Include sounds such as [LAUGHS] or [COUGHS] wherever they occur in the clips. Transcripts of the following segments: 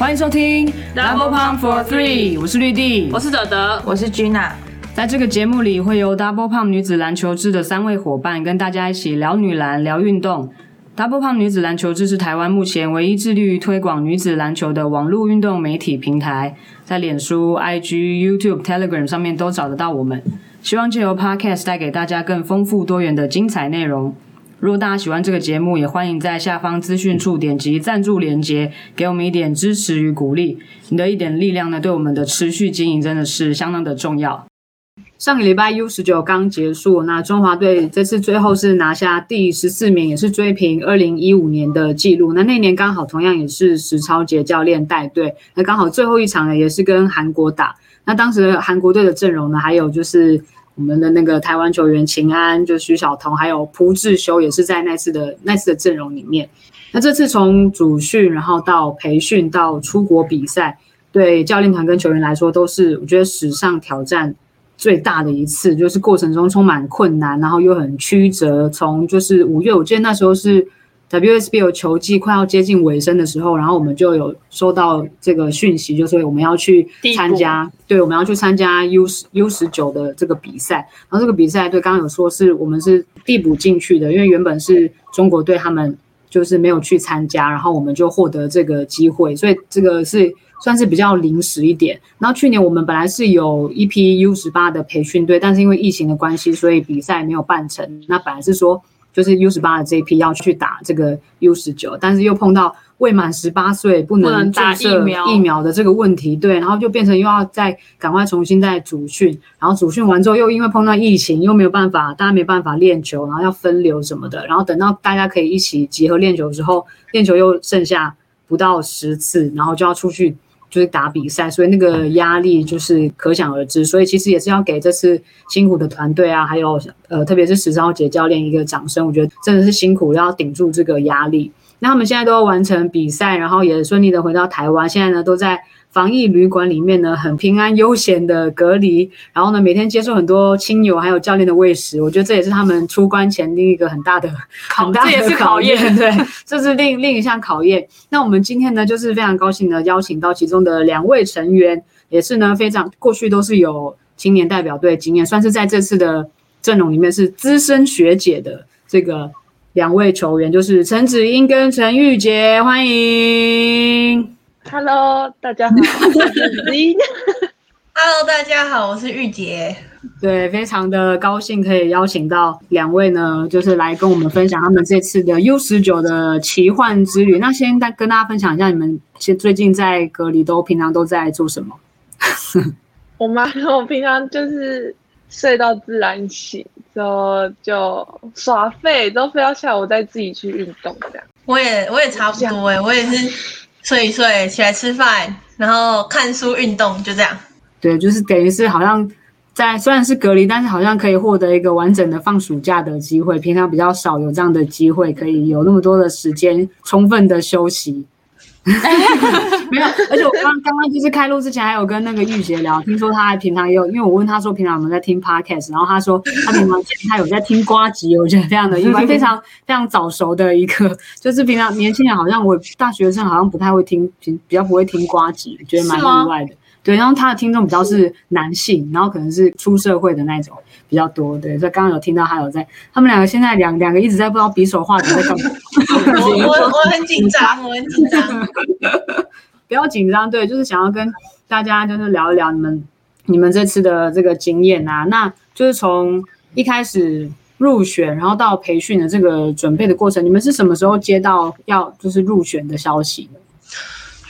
欢迎收听 Double Pump for Three，我是绿地，我是德德，我是 Gina。在这个节目里，会由 Double Pump 女子篮球志的三位伙伴跟大家一起聊女篮、聊运动。Double Pump 女子篮球志是台湾目前唯一致力于推广女子篮球的网络运动媒体平台，在脸书、IG、YouTube、Telegram 上面都找得到我们。希望借由 Podcast 带给大家更丰富多元的精彩内容。如果大家喜欢这个节目，也欢迎在下方资讯处点击赞助连接，给我们一点支持与鼓励。你的一点力量呢，对我们的持续经营真的是相当的重要。上个礼拜 U 十九刚结束，那中华队这次最后是拿下第十四名，也是追平二零一五年的纪录。那那年刚好同样也是石超杰教练带队，那刚好最后一场呢也是跟韩国打。那当时韩国队的阵容呢，还有就是。我们的那个台湾球员秦安，就徐晓彤，还有朴智修也是在那次的那次的阵容里面。那这次从主训，然后到培训，到出国比赛，对教练团跟球员来说，都是我觉得史上挑战最大的一次，就是过程中充满困难，然后又很曲折。从就是五月，我记得那时候是。WSBL 球季快要接近尾声的时候，然后我们就有收到这个讯息，就是我们要去参加，对，我们要去参加 U 十 U 十九的这个比赛。然后这个比赛，对，刚刚有说是我们是递补进去的，因为原本是中国队他们就是没有去参加，然后我们就获得这个机会，所以这个是算是比较临时一点。然后去年我们本来是有一批 U 十八的培训队，但是因为疫情的关系，所以比赛没有办成。那本来是说。就是 U 十八的这一批要去打这个 U 十九，但是又碰到未满十八岁不能打疫苗疫苗的这个问题，对，然后就变成又要再赶快重新再组训，然后组训完之后又因为碰到疫情，又没有办法，大家没办法练球，然后要分流什么的，然后等到大家可以一起集合练球之后，练球又剩下不到十次，然后就要出去。就是打比赛，所以那个压力就是可想而知。所以其实也是要给这次辛苦的团队啊，还有呃，特别是石昭杰教练一个掌声。我觉得真的是辛苦，要顶住这个压力。那他们现在都要完成比赛，然后也顺利的回到台湾，现在呢都在。防疫旅馆里面呢，很平安悠闲的隔离，然后呢，每天接受很多亲友还有教练的喂食，我觉得这也是他们出关前另一个很大的、[LAUGHS] 很大的考验。[LAUGHS] 对，这是另另一项考验。那我们今天呢，就是非常高兴的邀请到其中的两位成员，也是呢非常过去都是有青年代表队经验，算是在这次的阵容里面是资深学姐的这个两位球员，就是陈子英跟陈玉洁，欢迎。Hello，大家好，我是子英。Hello，大家好，我是玉洁。对，非常的高兴可以邀请到两位呢，就是来跟我们分享他们这次的 U 十九的奇幻之旅。那先大跟大家分享一下，你们现最近在隔离都平常都在做什么？[LAUGHS] 我妈我平常就是睡到自然醒，之后就耍废，之后睡到下午再自己去运动这样。我也我也差不多哎，我也是。睡一睡，起来吃饭，然后看书、运动，就这样。对，就是等于是好像在虽然是隔离，但是好像可以获得一个完整的放暑假的机会。平常比较少有这样的机会，可以有那么多的时间充分的休息。[LAUGHS] 没有，而且我刚刚刚就是开录之前还有跟那个玉洁聊，听说他平常也有，因为我问他说平常有没有在听 podcast，然后他说他平常他有在听瓜集，我觉得非常的意外，非常非常早熟的一个，就是平常年轻人好像我大学生好像不太会听，平比较不会听瓜集，觉得蛮意外的。对，然后他的听众比较是男性，然后可能是出社会的那种比较多。对，所以刚刚有听到他有在，他们两个现在两两个一直在不知道比手画脚在干嘛。我我 [LAUGHS] 我很紧张，我很紧张。[LAUGHS] 不要紧张，对，就是想要跟大家就是聊一聊你们你们这次的这个经验啊，那就是从一开始入选，然后到培训的这个准备的过程，你们是什么时候接到要就是入选的消息呢？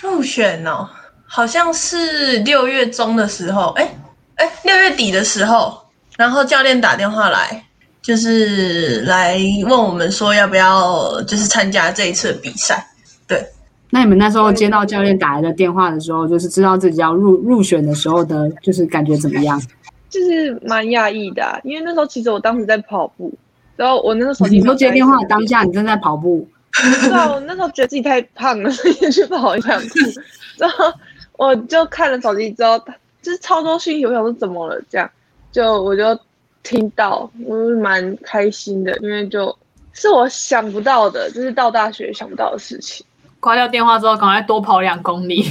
入选哦。好像是六月中的时候，哎哎，六月底的时候，然后教练打电话来，就是来问我们说要不要就是参加这一次的比赛。对，那你们那时候接到教练打来的电话的时候，就是知道自己要入入选的时候的，就是感觉怎么样？就是蛮讶异的，因为那时候其实我当时在跑步，然后我那时候手机。你说接电话当下你正在跑步？对啊，我那时候觉得自己太胖了，所以去跑一下步，[LAUGHS] 然后。我就看了手机之后，就是超多讯息，我想说怎么了？这样，就我就听到，我蛮开心的，因为就是我想不到的，就是到大学想不到的事情。挂掉电话之后，赶快多跑两公里。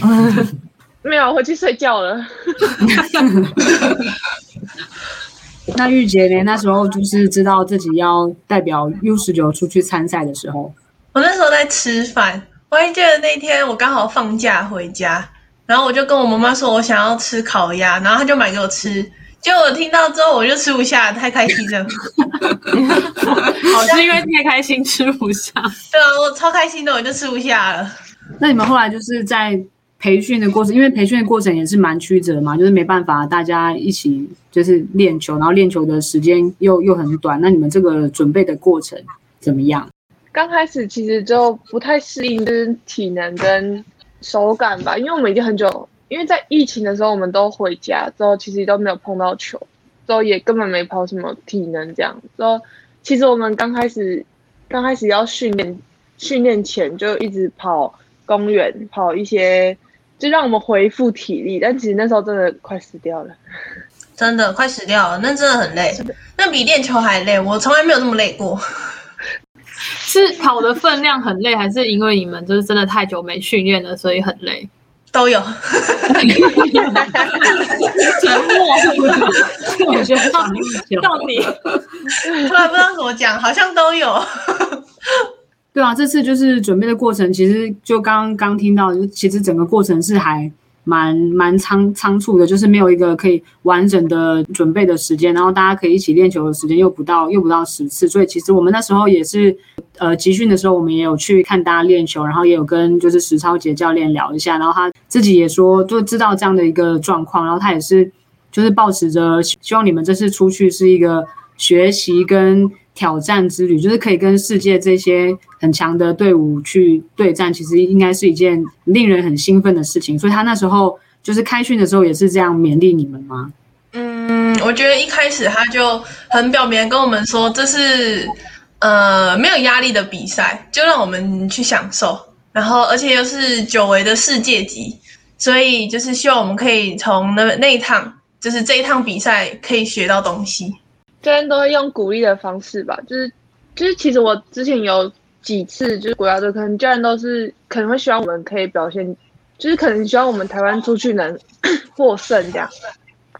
没有，回去睡觉了。[LAUGHS] 那玉洁呢？那时候就是知道自己要代表 U 十九出去参赛的时候，我那时候在吃饭，我还记得那天我刚好放假回家，然后我就跟我妈妈说我想要吃烤鸭，然后她就买给我吃。结果我听到之后我就吃不下，太开心了。[LAUGHS] 好，[LAUGHS] 是因为太开心吃不下。对啊，我超开心的，我就吃不下了。那你们后来就是在培训的过程，因为培训的过程也是蛮曲折嘛，就是没办法大家一起就是练球，然后练球的时间又又很短。那你们这个准备的过程怎么样？刚开始其实就不太适应，就是体能跟手感吧，因为我们已经很久。因为在疫情的时候，我们都回家之后，其实都没有碰到球，之后也根本没跑什么体能这样。之后其实我们刚开始刚开始要训练，训练前就一直跑公园，跑一些，就让我们恢复体力。但其实那时候真的快死掉了，[LAUGHS] 真的快死掉了，那真的很累，那比练球还累，我从来没有那么累过。是跑的分量很累，还是因为你们就是真的太久没训练了，所以很累？都有，[LAUGHS] 沉默。我觉得到底，突然不知道怎么讲，好像都有。对啊，这次就是准备的过程，其实就刚刚听到，就其实整个过程是还。蛮蛮仓仓促的，就是没有一个可以完整的准备的时间，然后大家可以一起练球的时间又不到又不到十次，所以其实我们那时候也是，呃，集训的时候我们也有去看大家练球，然后也有跟就是石超杰教练聊一下，然后他自己也说就知道这样的一个状况，然后他也是就是保持着希望你们这次出去是一个学习跟。挑战之旅就是可以跟世界这些很强的队伍去对战，其实应该是一件令人很兴奋的事情。所以他那时候就是开训的时候也是这样勉励你们吗？嗯，我觉得一开始他就很表面跟我们说，这是呃没有压力的比赛，就让我们去享受。然后而且又是久违的世界级，所以就是希望我们可以从那那一趟，就是这一趟比赛可以学到东西。教练都会用鼓励的方式吧，就是，就是其实我之前有几次就是国家队，可能教练都是可能会希望我们可以表现，就是可能希望我们台湾出去能 [COUGHS] 获胜这样。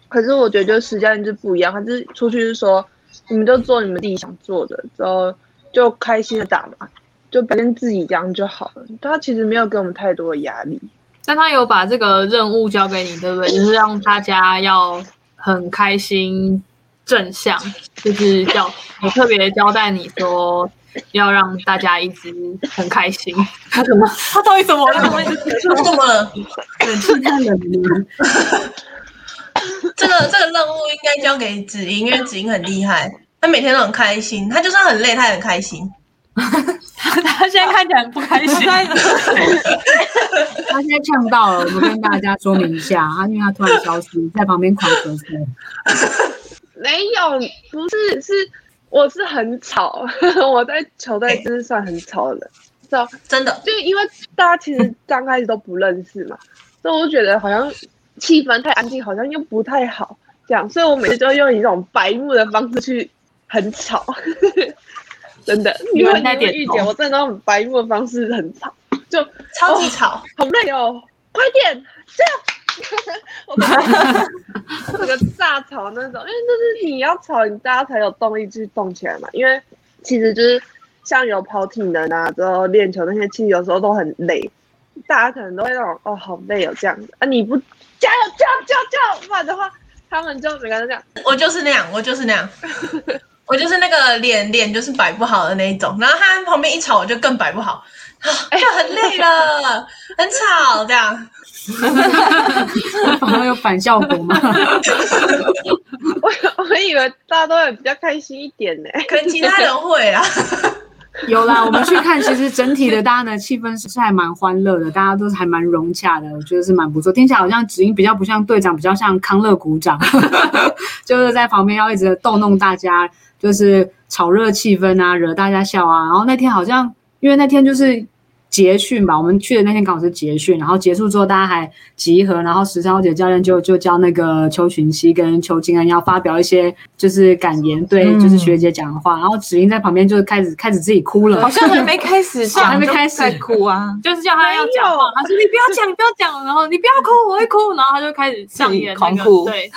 可是我觉得就实教练就不一样，他是出去是说，你们就做你们自己想做的，之后就开心的打嘛，就表现自己这样就好了。他其实没有给我们太多的压力，但他有把这个任务交给你，对不对？就是让大家要很开心。正向就是叫我特别交代你说要让大家一直很开心。[LAUGHS] 他怎么？他到底怎么了？怎么了？[LAUGHS] 冷气太冷了。这个这个任务应该交给子英，因为子英很厉害，他每天都很开心。他就算很累，他也很开心。[LAUGHS] 他现在看起来很不开心。他现在呛到了，我们跟大家说明一下他，因为他突然消失，在旁边狂咳嗽。没有，不是，是我是很吵，[LAUGHS] 我在球队真是算很吵的，是吧？真的，就因为大家其实刚开始都不认识嘛，所以我觉得好像气氛太安静，好像又不太好，这样，所以我每次都用一种白目的方式去很吵，[LAUGHS] 真的，因为那点遇见我真的用白目的方式很吵，就超级吵，好累哦，快点这样。[LAUGHS] 我这 [LAUGHS] 个炸吵那种，因为就是你要吵，你大家才有动力去动起来嘛。因为其实就是像有跑体能啊，之后练球那些，其实有时候都很累，大家可能都会那种哦，好累哦这样子啊。你不加油加油加油，不然的话，他们就每个人这样。我就是那样，我就是那样，[LAUGHS] 我就是那个脸脸就是摆不好的那一种。然后他旁边一吵，我就更摆不好，就很累了，很吵这样。[LAUGHS] 反而有反效果吗？[LAUGHS] 我我以为大家都会比较开心一点呢，可能其他人会啊。[LAUGHS] 有啦，我们去看，其实整体的大家的气氛是还蛮欢乐的，大家都是还蛮融洽的，我觉得是蛮不错。听起来好像子英比较不像队长，比较像康乐鼓掌，就是在旁边要一直逗弄大家，就是炒热气氛啊，惹大家笑啊。然后那天好像因为那天就是。结训吧，我们去的那天刚好是结训，然后结束之后大家还集合，然后十三号姐教练就就教那个邱群熙跟邱金恩要发表一些就是感言，对，嗯就是学姐讲的话，然后芷英在旁边就是开始开始自己哭了，好像还没开始讲，还没开始。哭啊。就是叫他要讲话，他说你不要讲，你不要讲，然后你不要哭，我会哭，然后他就开始上演那个狂哭。对，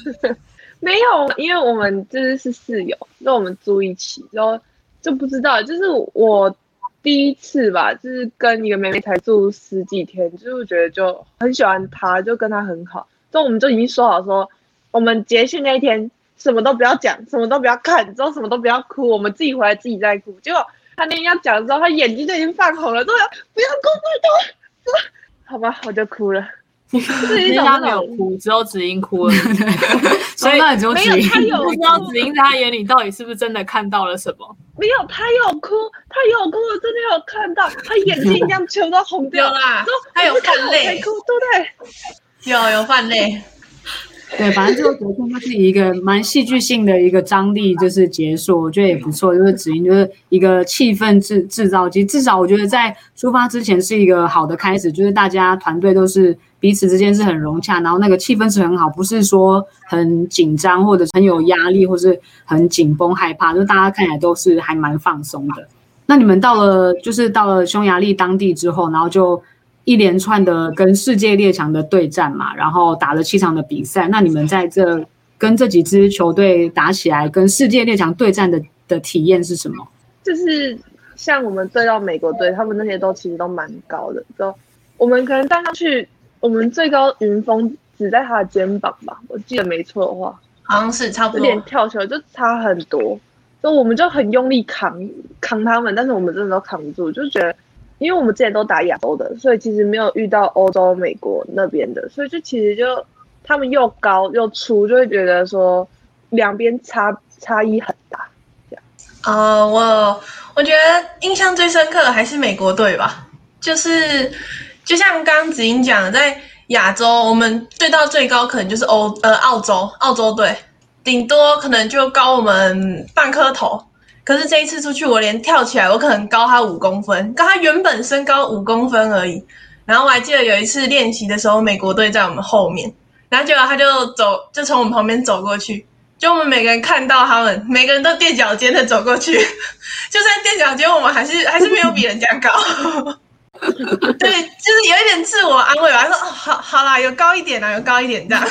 [LAUGHS] 没有，因为我们就是是室友，就我们住一起，然后就不知道，就是我第一次吧，就是跟一个妹妹才住十几天，就是觉得就很喜欢她，就跟她很好，就我们就已经说好说，我们结训那一天什么都不要讲，什么都不要看，之后什么都不要哭，我们自己回来自己再哭。结果她那天要讲的时候，她眼睛就已经泛红了，都要不要哭，拜托，好吧，我就哭了，是一种那因为他没有。哭，只有子英哭了，[LAUGHS] 所以那只有没有，芷英，她有不知道子英在他眼里到底是不是真的看到了什么。[LAUGHS] 没有，他有哭，他有哭，我真的有看到，他眼睛一样全都红掉，[LAUGHS] 啦他有泛泪，哭，对不对？有有泛泪。对，反正最后决胜它是以一个蛮戏剧性的一个张力，就是结束，我觉得也不错。就是子英就是一个气氛制制造机，至少我觉得在出发之前是一个好的开始，就是大家团队都是彼此之间是很融洽，然后那个气氛是很好，不是说很紧张或者很有压力，或是很紧绷害怕，就大家看起来都是还蛮放松的。那你们到了就是到了匈牙利当地之后，然后就一连串的跟世界列强的对战嘛，然后打了七场的比赛。那你们在这跟这几支球队打起来，跟世界列强对战的的体验是什么？就是像我们对到美国队，他们那些都其实都蛮高的，就我们可能站上去，我们最高云峰只在他的肩膀吧，我记得没错的话，好像是差不多有点多。跳球就差很多，所以我们就很用力扛扛他们，但是我们真的都扛不住，就觉得，因为我们之前都打亚洲的，所以其实没有遇到欧洲、美国那边的，所以就其实就他们又高又粗，就会觉得说两边差差异很大。呃，我我觉得印象最深刻的还是美国队吧，就是就像刚刚子英讲，在亚洲我们对到最高可能就是欧呃澳洲澳洲队，顶多可能就高我们半颗头。可是这一次出去，我连跳起来，我可能高他五公分，高他原本身高五公分而已。然后我还记得有一次练习的时候，美国队在我们后面，然后结果他就走，就从我们旁边走过去，就我们每个人看到他们，每个人都垫脚尖的走过去，[LAUGHS] 就算垫脚尖，我们还是还是没有比人家高。[LAUGHS] 对，就是有一点自我安慰吧，说哦，好好啦，有高一点啦，有高一点这样。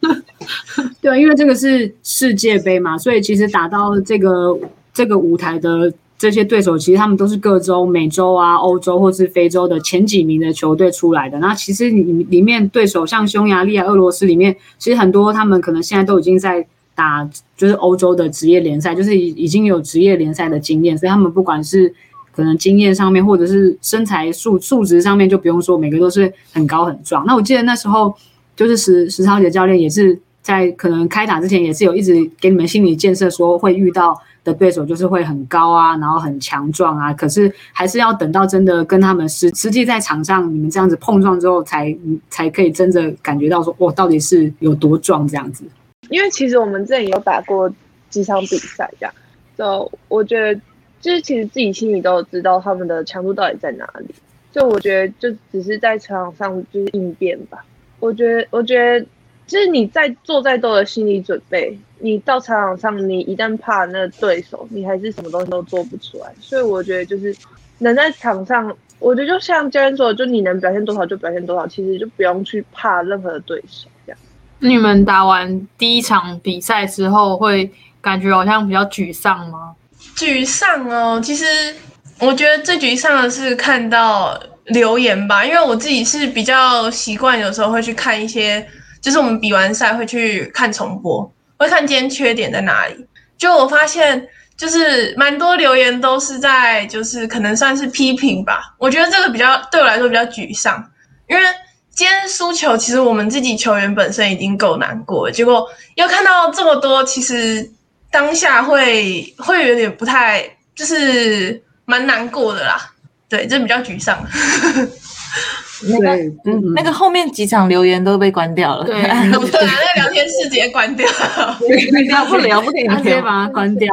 [LAUGHS] 对，因为这个是世界杯嘛，所以其实打到这个这个舞台的这些对手，其实他们都是各州、美洲啊、欧洲或是非洲的前几名的球队出来的。那其实里里面对手像匈牙利啊、俄罗斯里面，其实很多他们可能现在都已经在打就是欧洲的职业联赛，就是已已经有职业联赛的经验，所以他们不管是可能经验上面，或者是身材素素质上面，就不用说，每个都是很高很壮。那我记得那时候就是石石超杰教练也是在可能开打之前，也是有一直给你们心理建设，说会遇到的对手就是会很高啊，然后很强壮啊。可是还是要等到真的跟他们实实际在场上你们这样子碰撞之后才，才可以真的感觉到说，哇，到底是有多壮这样子。因为其实我们之前有打过几场比赛，这样，就我觉得，就是其实自己心里都有知道他们的强度到底在哪里。就我觉得，就只是在场上就是应变吧。我觉得，我觉得，就是你在做再多的心理准备，你到场场上，你一旦怕那个对手，你还是什么东西都做不出来。所以我觉得，就是能在场上，我觉得就像教练说的，就你能表现多少就表现多少，其实就不用去怕任何的对手这样。你们打完第一场比赛之后，会感觉好像比较沮丧吗？沮丧哦，其实我觉得最沮丧的是看到留言吧，因为我自己是比较习惯，有时候会去看一些，就是我们比完赛会去看重播，会看今天缺点在哪里。就我发现，就是蛮多留言都是在，就是可能算是批评吧。我觉得这个比较对我来说比较沮丧，因为今天输球，其实我们自己球员本身已经够难过了，结果又看到这么多，其实当下会会有点不太，就是蛮难过的啦。对，这比较沮丧。那个对，嗯，那个后面几场留言都被关掉了，对 [LAUGHS] 对啊，那个聊天室直接关掉。聊不聊不给你直接。把它关掉。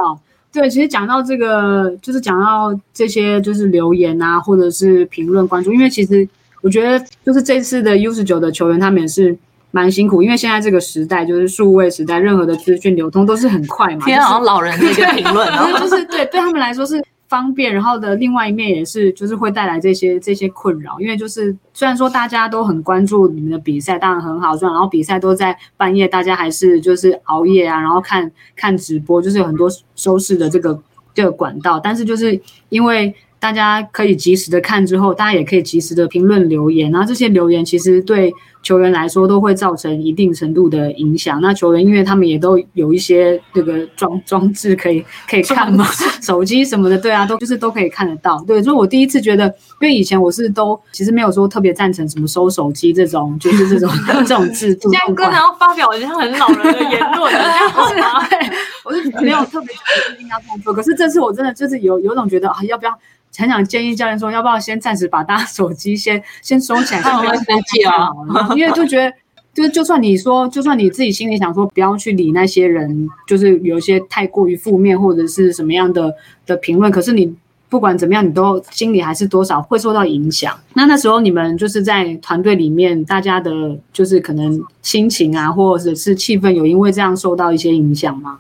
对，其实讲到这个，就是讲到这些，就是留言啊，或者是评论关注，因为其实我觉得，就是这次的 U 十九的球员，他们也是蛮辛苦，因为现在这个时代就是数位时代，任何的资讯流通都是很快嘛。天啊，好像老人的一个评论就是哦。[LAUGHS] 就是对对他们来说是方便，然后的另外一面也是就是会带来这些这些困扰，因为就是虽然说大家都很关注你们的比赛，当然很好赚，然后比赛都在半夜，大家还是就是熬夜啊，然后看看直播，就是有很多收视的这个这个管道，但是就是因为。大家可以及时的看之后，大家也可以及时的评论留言，然后这些留言其实对球员来说都会造成一定程度的影响。那球员因为他们也都有一些这个装装置可以 [LAUGHS] 可以看嘛，手机什么的，对啊，都就是都可以看得到。对，所以我第一次觉得，因为以前我是都其实没有说特别赞成什么收手机这种，就是这种 [LAUGHS] 这种制度。现在哥然要发表一下很老人的言论，这样 [LAUGHS] 好吗？对，我是没有特别觉得一定要这样做。可是这次我真的就是有有种觉得啊，要不要？很想建议教练说，要不要先暂时把大家手机先先收起来，[LAUGHS] 先不要生气啊，因为就觉得，就是就算你说，就算你自己心里想说不要去理那些人，就是有一些太过于负面或者是什么样的的评论，可是你不管怎么样，你都心里还是多少会受到影响。那那时候你们就是在团队里面，大家的就是可能心情啊，或者是气氛，有因为这样受到一些影响吗？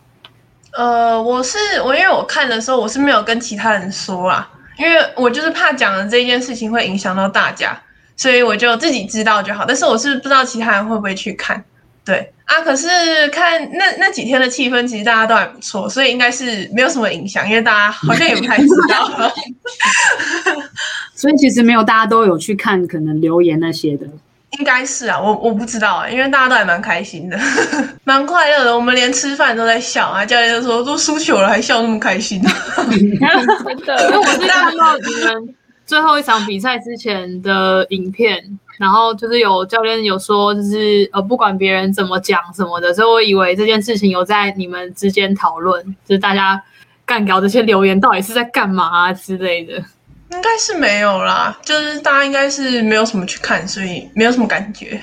呃，我是我，因为我看的时候我是没有跟其他人说啦。因为我就是怕讲的这件事情会影响到大家，所以我就自己知道就好。但是我是不知道其他人会不会去看，对啊。可是看那那几天的气氛，其实大家都还不错，所以应该是没有什么影响，因为大家好像也不太知道。[LAUGHS] 所以其实没有大家都有去看可能留言那些的。应该是啊，我我不知道啊，因为大家都还蛮开心的，[LAUGHS] 蛮快乐的。我们连吃饭都在笑啊，教练就说都输球了还笑那么开心。真的，因为我是看到你们最后一场比赛之前的影片，然后就是有教练有说，就是呃不管别人怎么讲什么的，所以我以为这件事情有在你们之间讨论，就是大家干掉这些留言到底是在干嘛啊之类的。应该是没有啦，就是大家应该是没有什么去看，所以没有什么感觉。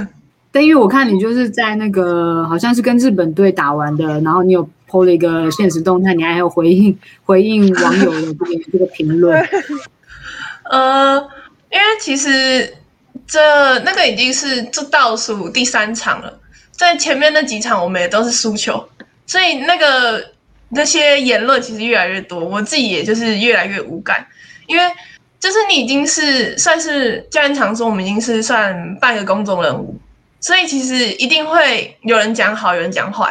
[LAUGHS] 但因为我看你就是在那个好像是跟日本队打完的，然后你有 PO 了一个现实动态，你还有回应 [LAUGHS] 回应网友的这个这个评论。[LAUGHS] 呃，因为其实这那个已经是这倒数第三场了，在前面那几场我们也都是输球，所以那个那些言论其实越来越多，我自己也就是越来越无感。因为就是你已经是算是教练常说，我们已经是算半个公众人物，所以其实一定会有人讲好，有人讲坏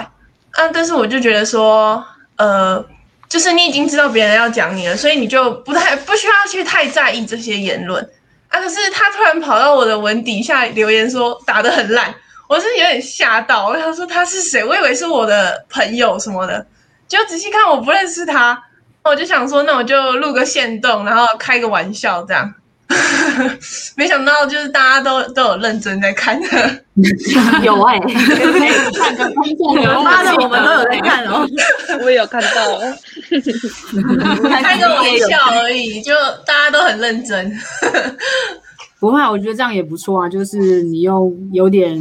啊。但是我就觉得说，呃，就是你已经知道别人要讲你了，所以你就不太不需要去太在意这些言论啊。可是他突然跑到我的文底下留言说打得很烂，我是有点吓到。我想说他是谁？我以为是我的朋友什么的，就仔细看我不认识他。我就想说，那我就录个线动，然后开个玩笑这样。[LAUGHS] 没想到就是大家都都有认真在看，[LAUGHS] 有哎、看个观众有妈的，我们都有在看哦。我也有看到哦，[LAUGHS] 开个玩笑而已，就大家都很认真。不会，我觉得这样也不错啊，就是你用有点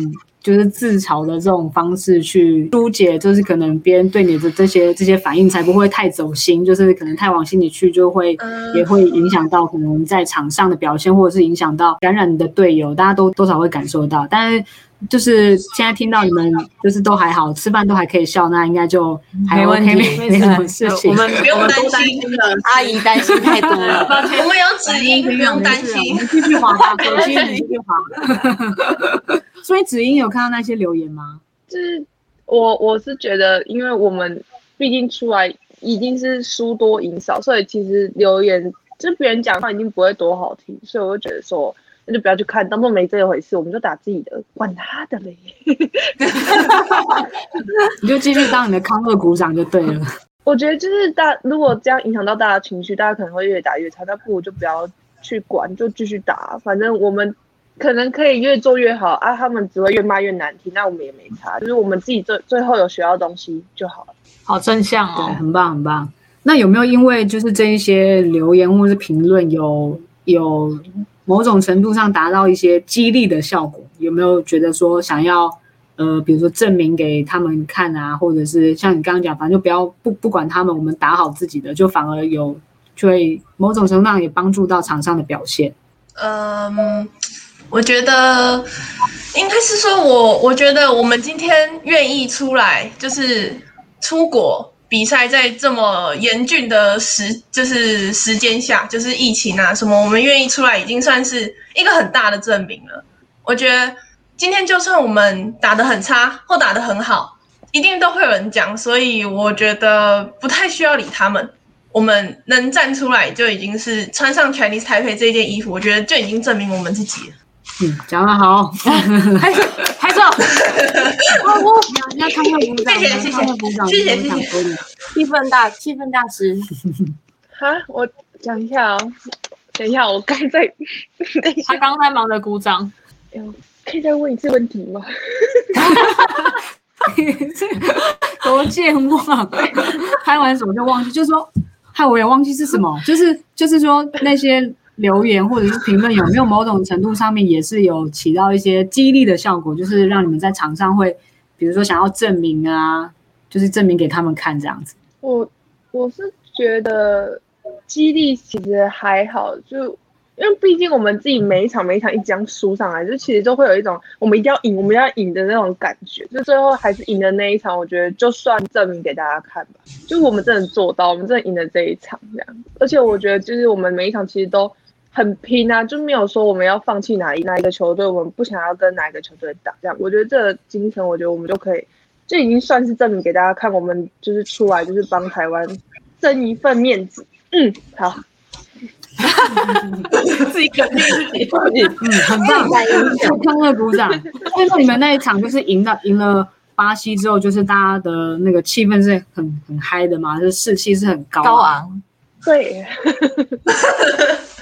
就是自嘲的这种方式去疏解，就是可能别人对你的这些这些反应才不会太走心，就是可能太往心里去，就会、嗯也会影响到可能在场上的表现，或者是影响到感染你的队友，大家都多少会感受到。但是就是现在听到你们就是都还好，吃饭都还可以笑，那应该就还没问 OK，题没没什么事情。我们不用我们担心担心了。阿姨担心太多了。我们有指音，不用担心。我们继续滑吧，手机你继续滑。[LAUGHS] 所以子英有看到那些留言吗？就是我我是觉得，因为我们毕竟出来已经是输多赢少，所以其实留言就别人讲话已经不会多好听，所以我就觉得说，那就不要去看，当做没这一回事，我们就打自己的，管他的嘞。[LAUGHS] 你就继续当你的康乐鼓掌就对了。[LAUGHS] 我觉得就是大，如果这样影响到大家情绪，大家可能会越打越差。那不如就不要去管，就继续打。反正我们可能可以越做越好啊，他们只会越骂越难听，那我们也没差。就是我们自己最最后有学到东西就好了。好正向对，哦。很棒很棒。那有没有因为就是这一些留言或是评论有有某种程度上达到一些激励的效果？有没有觉得说想要呃，比如说证明给他们看啊，或者是像你刚刚讲，反正就不要不不管他们，我们打好自己的，就反而有就会某种程度上也帮助到场上的表现。嗯，我觉得应该是说我，我觉得我们今天愿意出来，就是出国比赛，在这么严峻的时，就是时间下，就是疫情啊什么，我们愿意出来，已经算是一个很大的证明了。我觉得今天就算我们打得很差或打得很好，一定都会有人讲，所以我觉得不太需要理他们。我们能站出来，就已经是穿上 Chinese Taipei 这件衣服，我觉得就已经证明我们自己了。嗯，讲得好，拍手拍手，要看看鼓掌，谢谢谢谢。鼓掌，谢谢谢谢。气氛大，气氛大师，哈，我讲一下哦，等一下，我刚在，等一下他，刚刚在忙着鼓掌。可以再问一次问题吗？[LAUGHS] 多健忘，拍完手就忘记，就是说，害我也忘记是什么，就是就是说那些留言或者是评论有没有某种程度上面也是有起到一些激励的效果，就是让你们在场上会，比如说想要证明啊，就是证明给他们看这样子。我我是觉得激励其实还好，就因为毕竟我们自己每一场每一场一将输上来，就其实就会有一种我们一定要赢，我们要赢的那种感觉。就最后还是赢的那一场，我觉得就算证明给大家看吧，就我们真的做到，我们真的赢了这一场这样。而且我觉得就是我们每一场其实都很拼啊，就没有说我们要放弃哪一哪一个球队，我们不想要跟哪一个球队打这样。我觉得这个精神，我觉得我们就可以。这已经算是证明给大家看，我们就是出来就是帮台湾争一份面子。嗯，好，[LAUGHS] 自己肯定自己。嗯，很棒，就康乐鼓掌。[LAUGHS] 因为你们那一场就是赢了赢了巴西之后，就是大家的那个气氛是很很嗨的嘛，就是士气是很高高昂，对，[LAUGHS]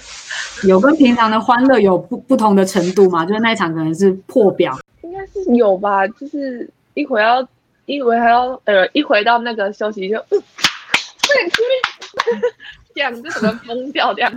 有跟平常的欢乐有不不同的程度嘛？就是那一场可能是破表，应该是有吧。就是一回要一回还要呃一回到那个休息就 [LAUGHS] [LAUGHS] 这样就整个疯掉这样。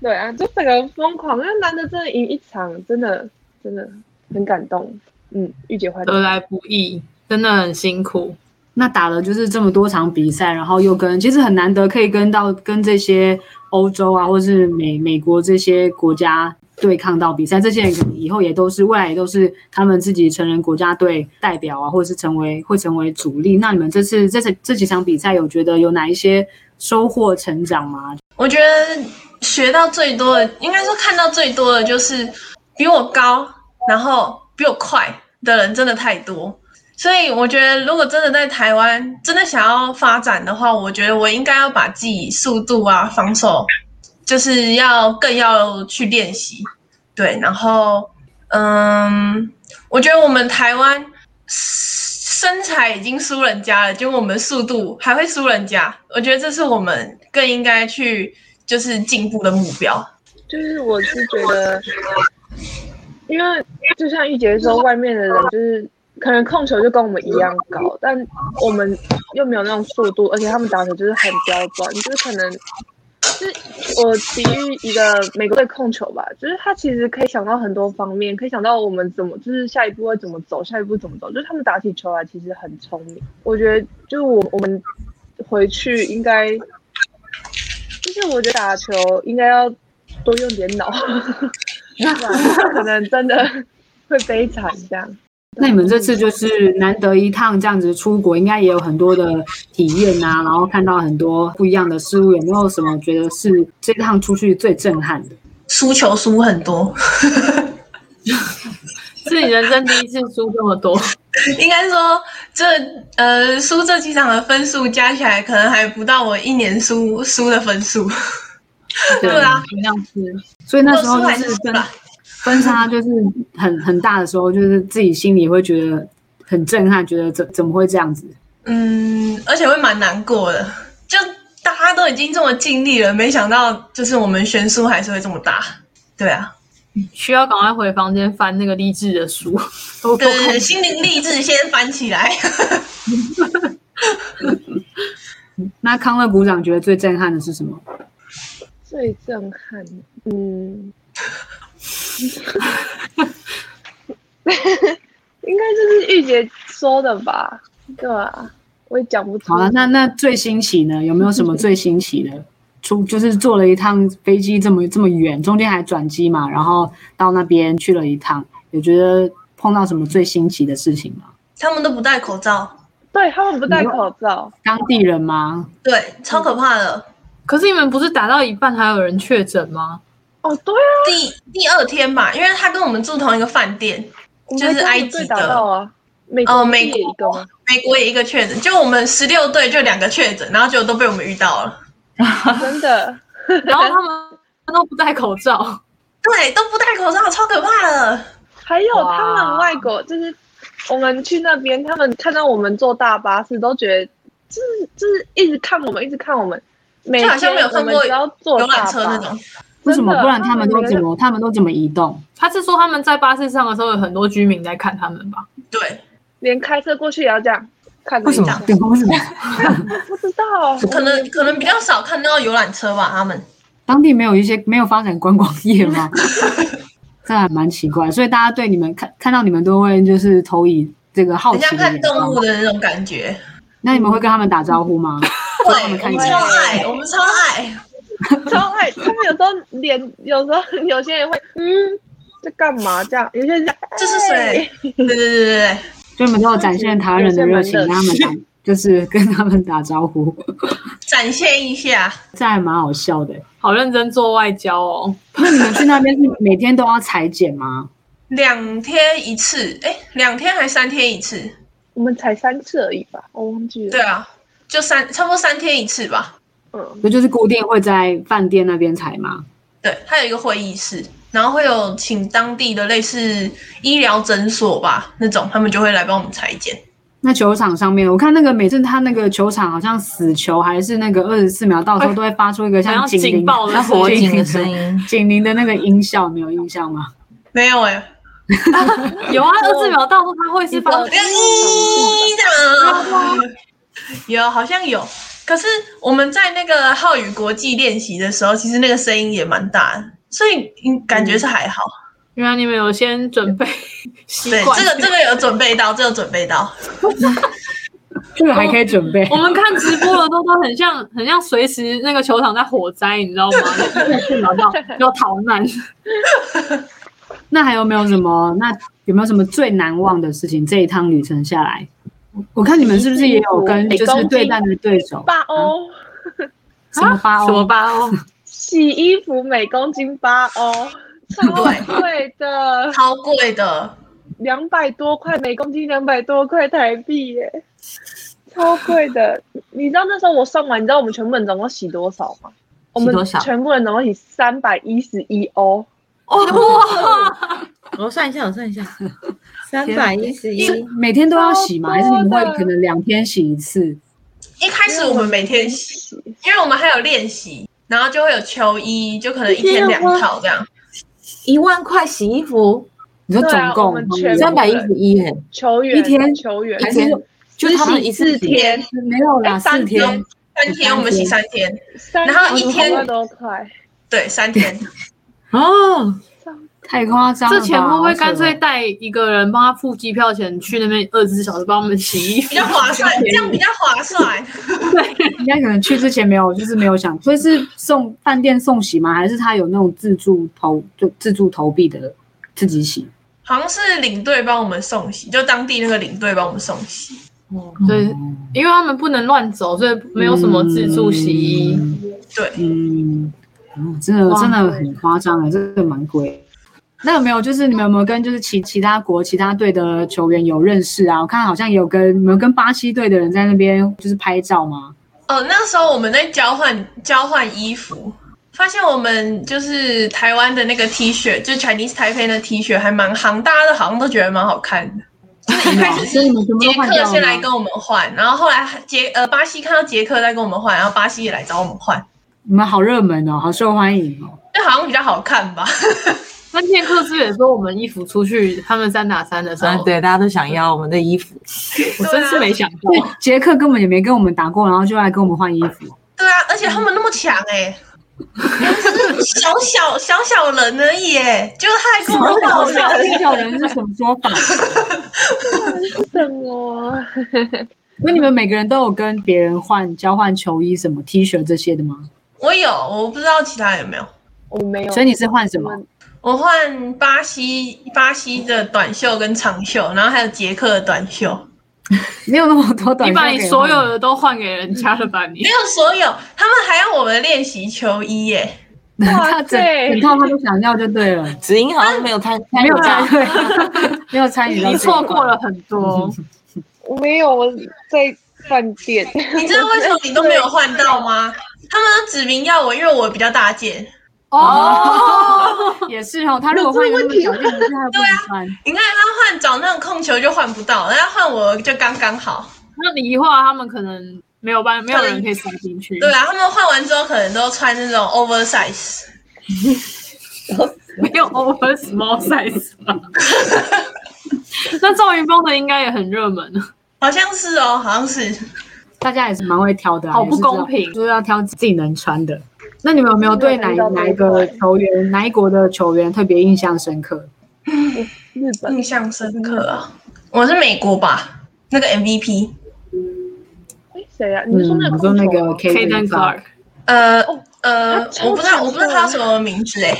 对啊，就整个疯狂，因为难得真的赢一场，真的真的很感动。嗯，御姐怀得来不易，真的很辛苦。那打了就是这么多场比赛，然后又跟其实很难得可以跟到跟这些欧洲啊，或是美美国这些国家对抗到比赛，这些人可能以后也都是未来也都是他们自己成人国家队代表啊，或者是成为会成为主力。那你们这次这次这几场比赛有觉得有哪一些收获成长吗？我觉得学到最多的，应该说看到最多的就是比我高，然后比我快的人真的太多。所以我觉得，如果真的在台湾真的想要发展的话，我觉得我应该要把自己速度啊、防守，就是要更要去练习。对，然后嗯，我觉得我们台湾身材已经输人家了，就我们速度还会输人家。我觉得这是我们更应该去就是进步的目标。就是我是觉得，因为就像玉洁说，外面的人就是。可能控球就跟我们一样高，但我们又没有那种速度，而且他们打球就是很刁钻，就是可能，就是我比喻一个美国队控球吧，就是他其实可以想到很多方面，可以想到我们怎么，就是下一步会怎么走，下一步怎么走，就是他们打起球来其实很聪明。我觉得，就是我我们回去应该，就是我觉得打球应该要多用点脑，[LAUGHS] 不然可能真的会悲惨这样。那你们这次就是难得一趟这样子出国，应该也有很多的体验啊，然后看到很多不一样的事物，有没有什么觉得是这趟出去最震撼的？输球输很多，[LAUGHS] 是你人生第一次输这么多。应该说，这呃输这几场的分数加起来，可能还不到我一年输输的分数。对 [LAUGHS] 啊，一样是。所以那时候就是跟。分差就是很很大的时候，就是自己心里会觉得很震撼，觉得怎怎么会这样子？嗯，而且会蛮难过的。就大家都已经这么尽力了，没想到就是我们悬殊还是会这么大。对啊，需要赶快回房间翻那个励志的书。对，心灵励志先翻起来。[LAUGHS] 那康乐鼓掌觉得最震撼的是什么？最震撼，嗯。[LAUGHS] 应该就是玉姐说的吧？对啊，我也讲不出。好了，那那最新奇呢？有没有什么最新奇的？出就是坐了一趟飞机这么这么远，中间还转机嘛，然后到那边去了一趟，有觉得碰到什么最新奇的事情吗？他们都不戴口罩，对他们不戴口罩，当地人吗？对，超可怕的。可是你们不是打到一半还有人确诊吗？哦，对啊，第第二天吧，因为他跟我们住同一个饭店，就是埃及的。啊，美哦，国美国一个？美国也一个确诊，就我们十六队就两个确诊，然后结果都被我们遇到了。[LAUGHS] 真的，然后他们都不戴口罩，对，都不戴口罩，超可怕的。还有他们外国就是我们去那边，他们看到我们坐大巴士都觉得，就是就是一直看我们，一直看我们。每就好像没有天我看过们只要坐游大巴览车那种，为什么？不然他们都怎么？他们都怎么移动？他是说他们在巴士上的时候有很多居民在看他们吧？对，连开车过去也要这样看着为什么为什么？不知道，[LAUGHS] 可能可能比较少看到游览车吧，他们。当地没有一些没有发展观光业吗？[LAUGHS] 这还蛮奇怪，所以大家对你们看看到你们都会就是投以这个好奇像看动物。的那种感觉。那你们会跟他们打招呼吗？对，我们看超爱，我们超爱。[LAUGHS] 超爱他们有时候脸，有时候 [LAUGHS] 有些人会嗯在干嘛这样，有些人这是谁？对对对对对，所以你们都有展现台湾人的热情，他们打，就是跟他们打招呼，[LAUGHS] 展现一下。这还蛮好笑的。好认真做外交哦。那你们去那边是每天都要裁剪吗？两天一次，哎，两天还三天一次？我们才三次而已吧，我忘记了。对啊，就三差不多三天一次吧。嗯，不就是固定会在饭店那边裁吗？对，它有一个会议室，然后会有请当地的类似医疗诊所吧那种，他们就会来帮我们裁剪。那球场上面，我看那个每次他那个球场好像死球还是那个二十四秒，到时候都会发出一个像警报的火警警的声音，[LAUGHS] 警铃的那个音效，没有印象吗？没有哎、[LAUGHS] 有啊，二十四秒到时候他会是放我跟你讲，有好像有，可是我们在那个浩宇国际练习的时候，其实那个声音也蛮大的，所以嗯感觉是还好。原来你们有先准备习对，惯。这个这个有准备到，这个有准备到。这个还可以准备 [LAUGHS] 我。们看直播的都都很像，很像随时那个球场在火灾，你知道吗？[LAUGHS] 就秒到要逃难。[LAUGHS] 那还有没有什么？那有没有什么最难忘的事情？这一趟旅程下来，我我看你们是不是也有跟就是对战的对手八欧什么八欧什么八欧？洗衣服每公斤八欧，超贵的，[LAUGHS] 超贵的，两百多块每公斤，两百多块台币耶，超贵的。你知道那时候我算完，你知道我们全部人总共洗多少吗？我们多少？全部人总共洗三百一十一欧，[LAUGHS] 我算一下，我算一下，三百一十一，每天都要洗吗？还是你们会可能两天洗一次？一开始我们每天洗，因为我们还有练习，然后就会有球衣，就可能一天两套这样。一万块洗衣服，你说总共三百一十一，哎，球员一天球员还是就他们一次天，没有啦，哎三天。三天我们洗三天，然后一天都快，对，三天。[LAUGHS] 哦，太夸张了吧！这钱会不会干脆带一个人帮他付机票钱去那边二十四小时帮我们洗衣服？比较划算，[LAUGHS] 这样比较划算。应该可能去之前没有，就是没有想，所以是送饭店送洗吗？还是他有那种自助投就自助投币的自己洗？好像是领队帮我们送洗，就当地那个领队帮我们送洗。哦对，因为他们不能乱走，所以没有什么自助洗衣。对，嗯，嗯真的哇真的很夸张啊，这个蛮贵。那有没有就是你们有没有跟就是其其他国其他队的球员有认识啊？我看好像有跟你们跟巴西队的人在那边就是拍照吗？哦，那时候我们在交换交换衣服，发现我们就是台湾的那个 T 恤，就 Chinese Taipei 的 T 恤还蛮行，大家都好像都觉得蛮好看的。[LAUGHS] 就是一开始所以你们全部捷都换掉了克先来？跟我们换，然后后来杰呃巴西看到捷克在跟我们换，然后巴西也来找我们换，你们好热门哦，好受欢迎哦。就好像比较好看吧。那剑客是也说我们衣服出去，他们三打三的时啊，候，对，大家都想要我们的衣服，[LAUGHS] 我真是没想到对，杰克根本也没跟我们打过，然后就来跟我们换衣服。对啊，而且他们那么强哎、小小小小人而已耶，就他还跟我换我小小人是什么说法？[LAUGHS] 什么？[LAUGHS] 那你们每个人都有跟别人换交换球衣、什么 T 恤这些的吗？我有，我不知道其他有没有。我没有。所以你是换什么？我换巴西巴西的短袖跟长袖，然后还有捷克的短袖。没有那么多短袖你把你所有的都换给人家了吧？你没有所有，他们还要我们练习球衣耶。他整整套他都想要就对了，子英好像没有参没有参与，没有参与你错过了很多。我没有，我在饭店。你知道为什么你都没有换到吗？他们都指名要我，因为我比较大件。哦，[LAUGHS] 也是哦。他如果换一个那么小件，不是他不能穿。你看他换找那种控球就换不到，然后换我就刚刚好。那你一换，他们可能没有办，没有人可以塞进去。对啊，他们换完之后可能都穿那种 oversize，[LAUGHS] 没有 over small size 吧？[LAUGHS] 那赵云峰的应该也很热门，好像是哦，好像是。大家也是蛮会挑的，好不公平，就是要挑自己能穿的。那你们有没有对哪哪一个球员、哪一国的球员特别印象深刻？日本印象深刻啊！我是美国吧，那个 MVP。哎，谁啊？你说那个？你说那个 Kaden Clark？呃呃，我不知道，我不知道他什么名字哎。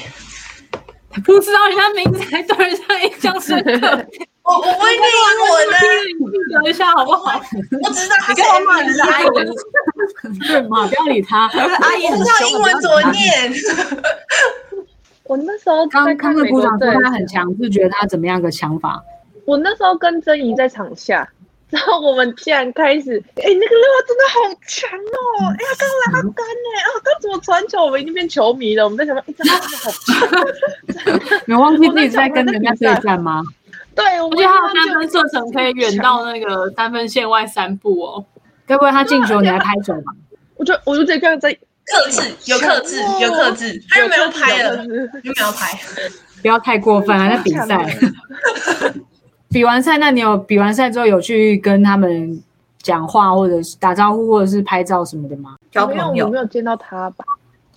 不知道人家名字还对人家印象深刻。[LAUGHS] 我我不会念英文呢，等一下好不好？我只知道他是骂人家阿姨，对嘛？不要理他，阿姨不知道英文怎么念。[LAUGHS] 我那时候刚刚的部长说他很强，是觉得他怎么样个想法？我那时候跟珍怡在场下，然后我们竟然开始，哎，那个六真的好强哦！哎，他刚拉杆呢，啊，他怎么传球？我们已经变球迷了。我们在想说，哎，真的好强！[LAUGHS] 你忘记自己在跟人家对战吗？对，而且他的三分射程可以远到那个三分线外三步哦。该不会他进球你还拍球吧？我就我就这样在克制，有克制，有克制，他又没有拍了，又没有拍，[LAUGHS] 不要太过分，还在比赛。[LAUGHS] 比完赛，那你有比完赛之后有去跟他们讲话，或者是打招呼，或者是拍照什么的吗？交朋友，我没有见到他吧？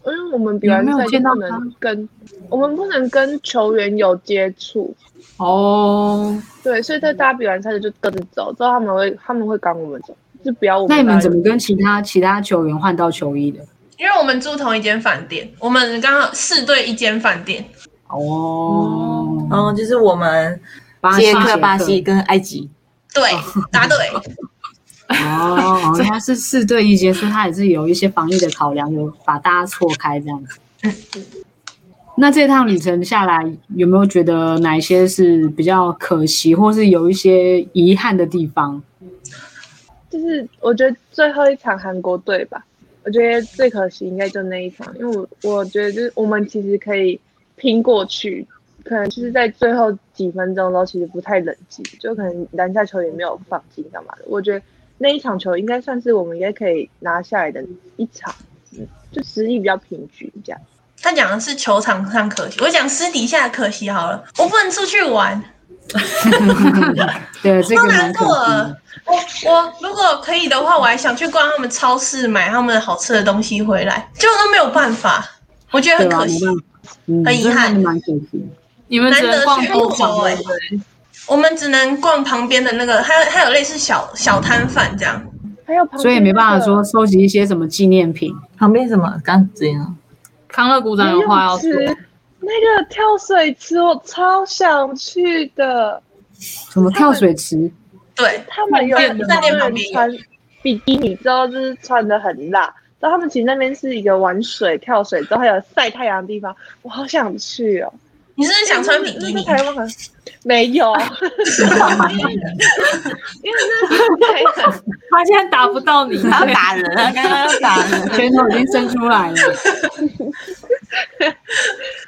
因为我们比完赛就不能跟我们不能跟球员有接触。哦，对，所以在大家比完赛就各自走，之后他们会他们会赶我们走，就不要我们。那你们怎么跟其他其他球员换到球衣的？因为我们住同一间饭店，我们刚好四对一间饭店。哦，嗯，就是我们捷克、巴西跟埃及。对，答对。哦，他是四对一间，所以他也是有一些防疫的考量，有把大家错开这样子。那这趟旅程下来，有没有觉得哪一些是比较可惜，或是有一些遗憾的地方？就是我觉得最后一场韩国队吧，我觉得最可惜应该就那一场，因为我我觉得就是我们其实可以拼过去，可能就是在最后几分钟都其实不太冷静，就可能篮下球也没有放进干嘛的。我觉得那一场球应该算是我们应该可以拿下来的一场，就实力比较平均这样。他讲的是球场上可惜，我讲私底下可惜好了，我不能出去玩。[LAUGHS] 对，这个难过了。我我如果可以的话，我还想去逛他们超市，买他们好吃的东西回来，结果都没有办法，我觉得很可惜，很遗憾，蛮可惜。你们难得去欧洲哎，我们只能逛旁边的那个，还有还有类似小小摊贩这样，还有所以没办法说收集一些什么纪念品。旁边什么？刚这样。康乐鼓掌有话要说，那个跳水池我超想去的。什么跳水池？对他们有饭店旁边穿比基尼，之后就是穿的很辣。然后他们其实那边是一个玩水、跳水，之后还有晒太阳的地方，我好想去哦。你是想穿比基尼？台湾没有，因为那 [LAUGHS] 他现在打不到你，他要打人他！刚刚要打人，拳头已经伸出来了。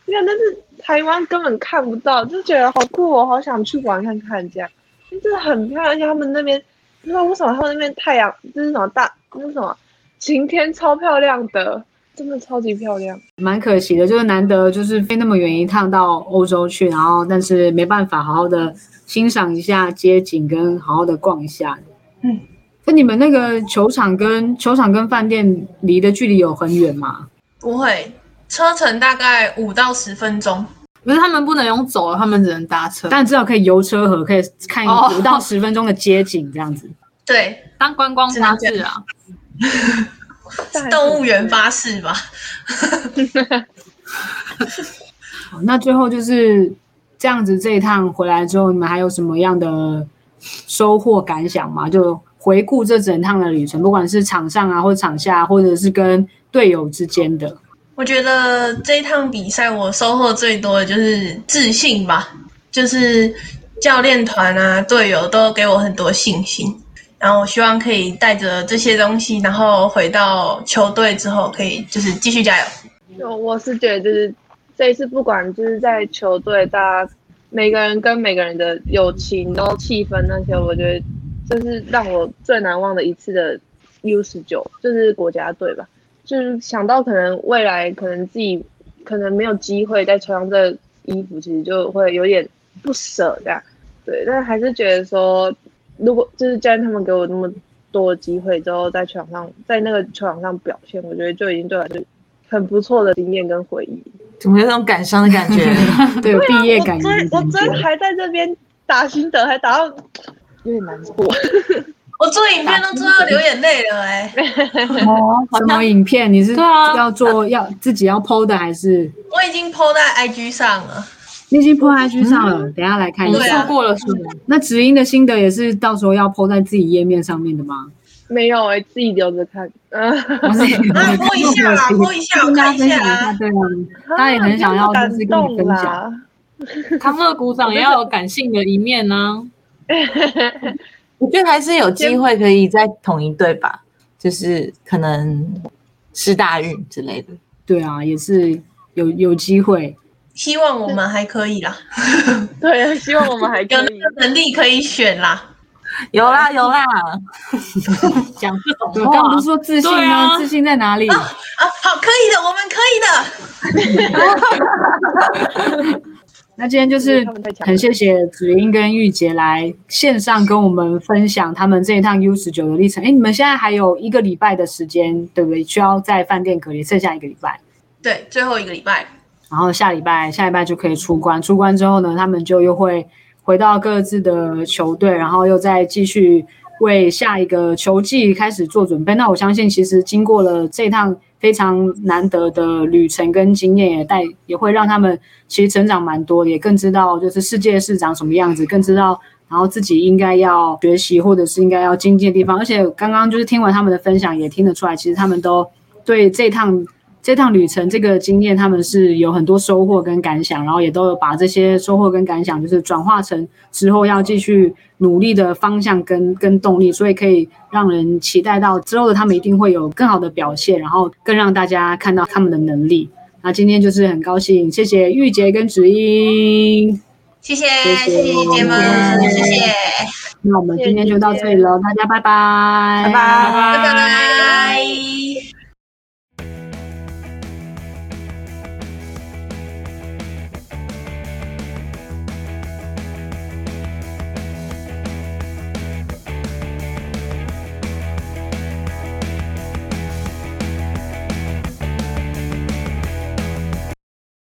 你看，但是台湾根本看不到，就觉得好酷哦，好想去玩看看这样。真的很漂亮，而且他们那边不知道为什么他们那边太阳就是什么大，那是什么晴天，超漂亮的。真的超级漂亮，蛮可惜的，就是难得就是飞那么远一趟到欧洲去，然后但是没办法好好的欣赏一下街景跟好好的逛一下。嗯，那你们那个球场跟球场跟饭店离的距离有很远吗？不会，车程大概五到十分钟。可是他们不能用走了，他们只能搭车。但至少可以游车河，可以看哦五到十分钟的街景这样子。对，当观光巴士啊，[LAUGHS] 动物园巴士吧。[LAUGHS] 好那最后就是这样子，这一趟回来之后，你们还有什么样的收获感想吗？就回顾这整趟的旅程，不管是场上啊，或者场下，或者是跟队友之间的。我觉得这一趟比赛我收获最多的就是自信吧，就是教练团啊、队友都给我很多信心。然后我希望可以带着这些东西，然后回到球队之后，可以就是继续加油。就我是觉得，就是这一次不管就是在球队，大家每个人跟每个人的友情、然后气氛那些，我觉得这是让我最难忘的一次的 U 十九，就是国家队吧。就是想到可能未来可能自己可能没有机会再穿上这衣服，其实就会有点不舍这样。对，但还是觉得说，如果就是教练他们给我那么多机会之后，在球场上在那个球场上表现，我觉得就已经对我来说很不错的经验跟回忆。怎么有种感伤的感觉？[LAUGHS] 对，有毕业感我昨天言的感我真。还在这边打心得，还打到有点难过。我做影片都做到流眼泪了哎、哦，[LAUGHS] 好什么影片？你是要做要自己要 PO 的，还是我已经 PO 在 IG 上了。你已经 PO IG 上了？等下来看一下。错过了是吗？那直音的心得也是到时候要 PO 在自己页面上面的吗？没有哎、自己留着看。啊，播一下啦，[LAUGHS] 播一下，跟大家看一下分享一下，啊。对啊，大家也很想要就是跟你分享。啦。康乐鼓掌也要有感性的一面呢、我觉得还是有机会可以再统一队吧，就是可能是大运之类的。对啊，也是有有机会。希望我们还可以啦，[LAUGHS] 对，希望我们还可以。有那个能力可以选啦。有啦有啦，[LAUGHS] 讲这种，话，刚刚不是说自信吗？啊自信在哪里？啊，好，可以的，我们可以的。[LAUGHS] 那今天就是很谢谢子英跟玉洁来线上跟我们分享他们这一趟 U 十九的历程。哎，你们现在还有一个礼拜的时间，对不对？需要在饭店隔离，剩下一个礼拜。对，最后一个礼拜，然后下礼拜下礼拜就可以出关，出关之后呢，他们就又会回到各自的球队，然后又再继续为下一个球季开始做准备。那我相信，其实经过了这趟非常难得的旅程跟经验，也带也会让他们其实成长蛮多，也更知道就是世界是长什么样子，更知道然后自己应该要学习或者是应该要精进的地方。而且刚刚就是听完他们的分享，也听得出来，其实他们都对这趟这趟旅程这个经验，他们是有很多收获跟感想，然后也都有把这些收获跟感想，就是转化成之后要继续努力的方向跟跟动力，所以可以让人期待到之后的他们一定会有更好的表现，然后更让大家看到他们的能力。那今天就是很高兴，谢谢玉洁跟芷英。谢谢，谢谢谢谢姐姐们，谢谢，那我们今天就到这里了，大家拜拜，拜拜拜拜。